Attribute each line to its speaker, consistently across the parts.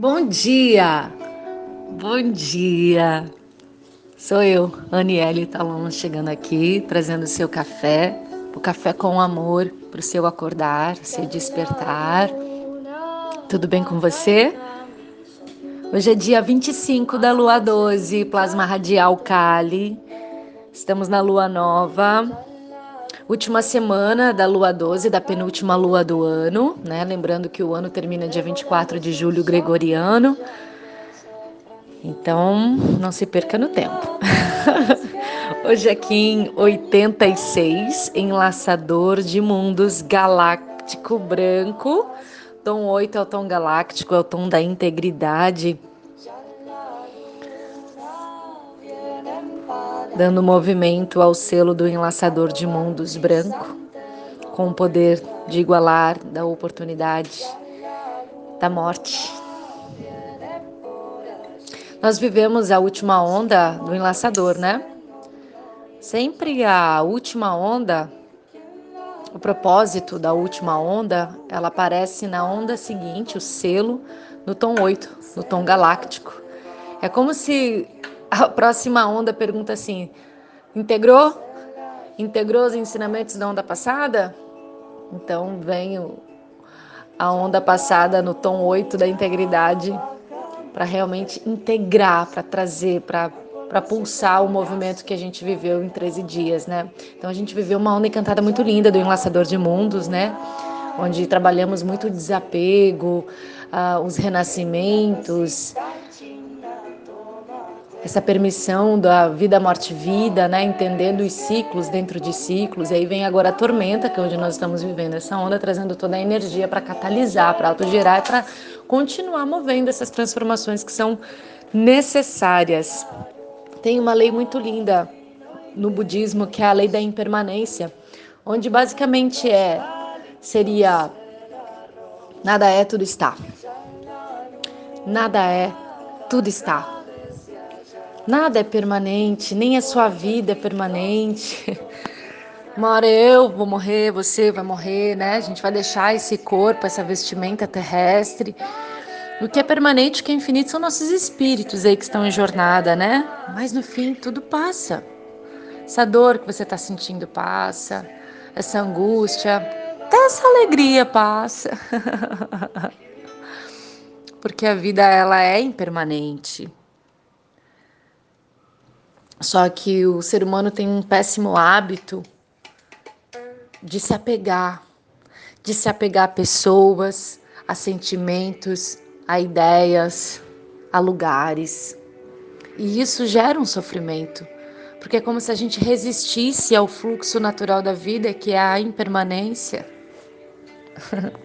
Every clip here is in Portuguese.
Speaker 1: Bom dia! Bom dia! Sou eu, Aniele Talon, chegando aqui, trazendo o seu café, o café com amor para o seu acordar, seu despertar. Tudo bem com você? Hoje é dia 25 da lua 12, plasma radial Kali. Estamos na lua nova última semana da lua 12, da penúltima lua do ano, né? Lembrando que o ano termina dia 24 de julho gregoriano. Então, não se perca no tempo. Hoje aqui em 86, enlaçador de mundos galáctico branco. Tom 8 é o tom galáctico, é o tom da integridade dando movimento ao selo do enlaçador de mundos branco, com o poder de igualar da oportunidade da morte. Nós vivemos a última onda do enlaçador, né? Sempre a última onda, o propósito da última onda, ela aparece na onda seguinte, o selo, no tom 8, no tom galáctico. É como se a próxima onda pergunta assim: integrou? Integrou os ensinamentos da onda passada? Então vem a onda passada no tom 8 da integridade para realmente integrar, para trazer, para para pulsar o movimento que a gente viveu em 13 dias, né? Então a gente viveu uma onda encantada muito linda do Enlaçador de Mundos, né? Onde trabalhamos muito o desapego, uh, os renascimentos, essa permissão da vida, morte, vida, né? Entendendo os ciclos dentro de ciclos. E aí vem agora a tormenta, que é onde nós estamos vivendo essa onda, trazendo toda a energia para catalisar, para autogerar e para continuar movendo essas transformações que são necessárias. Tem uma lei muito linda no budismo que é a lei da impermanência, onde basicamente é seria nada é, tudo está. Nada é, tudo está. Nada é permanente, nem a sua vida é permanente. Uma hora eu vou morrer, você vai morrer, né? A gente vai deixar esse corpo, essa vestimenta terrestre. O que é permanente, o que é infinito são nossos espíritos aí que estão em jornada, né? Mas no fim tudo passa. Essa dor que você está sentindo passa, essa angústia, até essa alegria passa. Porque a vida ela é impermanente. Só que o ser humano tem um péssimo hábito de se apegar, de se apegar a pessoas, a sentimentos, a ideias, a lugares. E isso gera um sofrimento, porque é como se a gente resistisse ao fluxo natural da vida, que é a impermanência.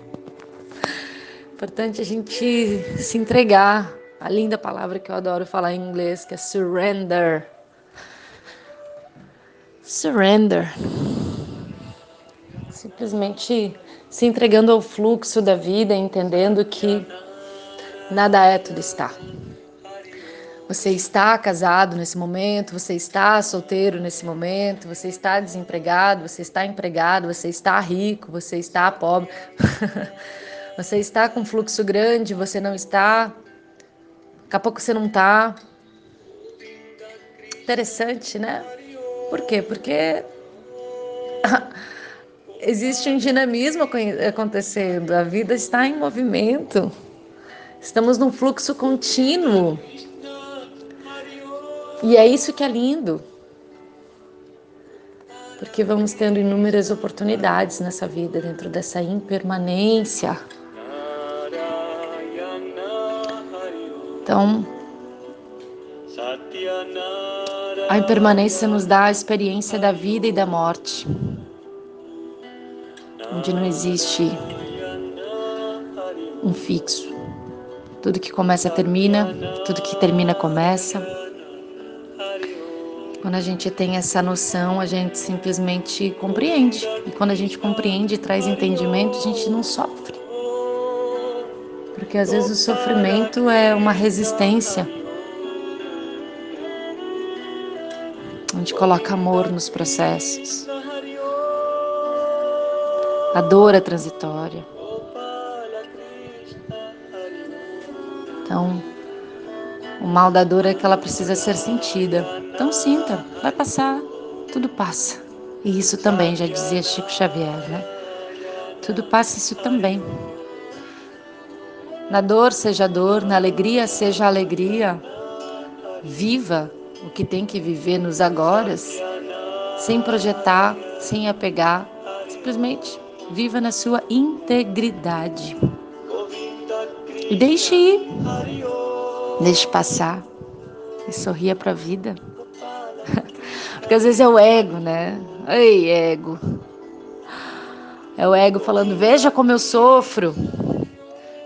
Speaker 1: Importante a gente se entregar. A linda palavra que eu adoro falar em inglês, que é surrender surrender. Simplesmente se entregando ao fluxo da vida, entendendo que nada é, tudo está. Você está casado nesse momento, você está solteiro nesse momento, você está desempregado, você está empregado, você está rico, você está pobre, você está com fluxo grande, você não está, daqui a pouco você não está. Interessante, né? Por quê? Porque existe um dinamismo acontecendo, a vida está em movimento, estamos num fluxo contínuo. E é isso que é lindo, porque vamos tendo inúmeras oportunidades nessa vida, dentro dessa impermanência. Então, a impermanência nos dá a experiência da vida e da morte, onde não existe um fixo. Tudo que começa termina, tudo que termina começa. Quando a gente tem essa noção, a gente simplesmente compreende. E quando a gente compreende e traz entendimento, a gente não sofre. Porque às vezes o sofrimento é uma resistência gente coloca amor nos processos. A dor é transitória. Então, o mal da dor é que ela precisa ser sentida. Então sinta, vai passar, tudo passa. E isso também, já dizia Chico Xavier, né? Tudo passa, isso também. Na dor seja dor, na alegria seja alegria. Viva o que tem que viver nos agoras, sem projetar, sem apegar, simplesmente viva na sua integridade. E deixe ir, deixe passar e sorria para a vida. Porque às vezes é o ego, né? Ei, ego. É o ego falando: veja como eu sofro,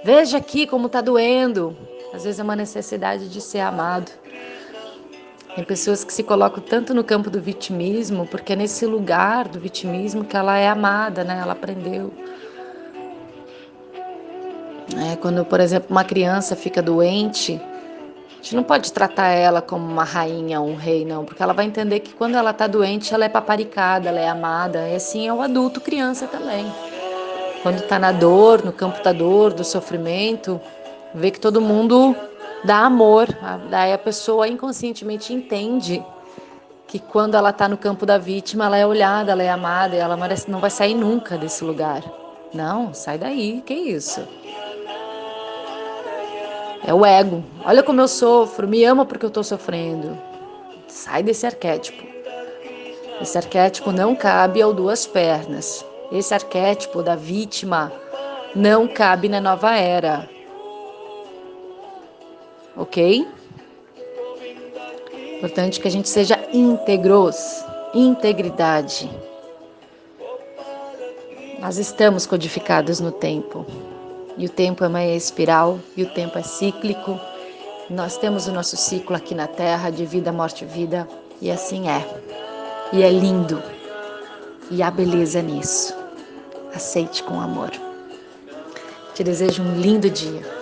Speaker 1: veja aqui como está doendo. Às vezes é uma necessidade de ser amado. Tem pessoas que se colocam tanto no campo do vitimismo, porque é nesse lugar do vitimismo que ela é amada, né? Ela aprendeu. É, quando, por exemplo, uma criança fica doente, a gente não pode tratar ela como uma rainha ou um rei, não, porque ela vai entender que quando ela está doente, ela é paparicada, ela é amada. E assim é o adulto, criança também. Quando está na dor, no campo da dor, do sofrimento, vê que todo mundo dá amor. Daí a pessoa inconscientemente entende que quando ela está no campo da vítima, ela é olhada, ela é amada, ela não vai sair nunca desse lugar. Não, sai daí, que isso? É o ego. Olha como eu sofro, me ama porque eu estou sofrendo. Sai desse arquétipo. Esse arquétipo não cabe ao duas pernas. Esse arquétipo da vítima não cabe na nova era. Ok? Importante que a gente seja íntegros, integridade. Nós estamos codificados no tempo. E o tempo é uma espiral, e o tempo é cíclico. Nós temos o nosso ciclo aqui na Terra de vida, morte vida, e assim é. E é lindo. E há beleza nisso. Aceite com amor. Te desejo um lindo dia.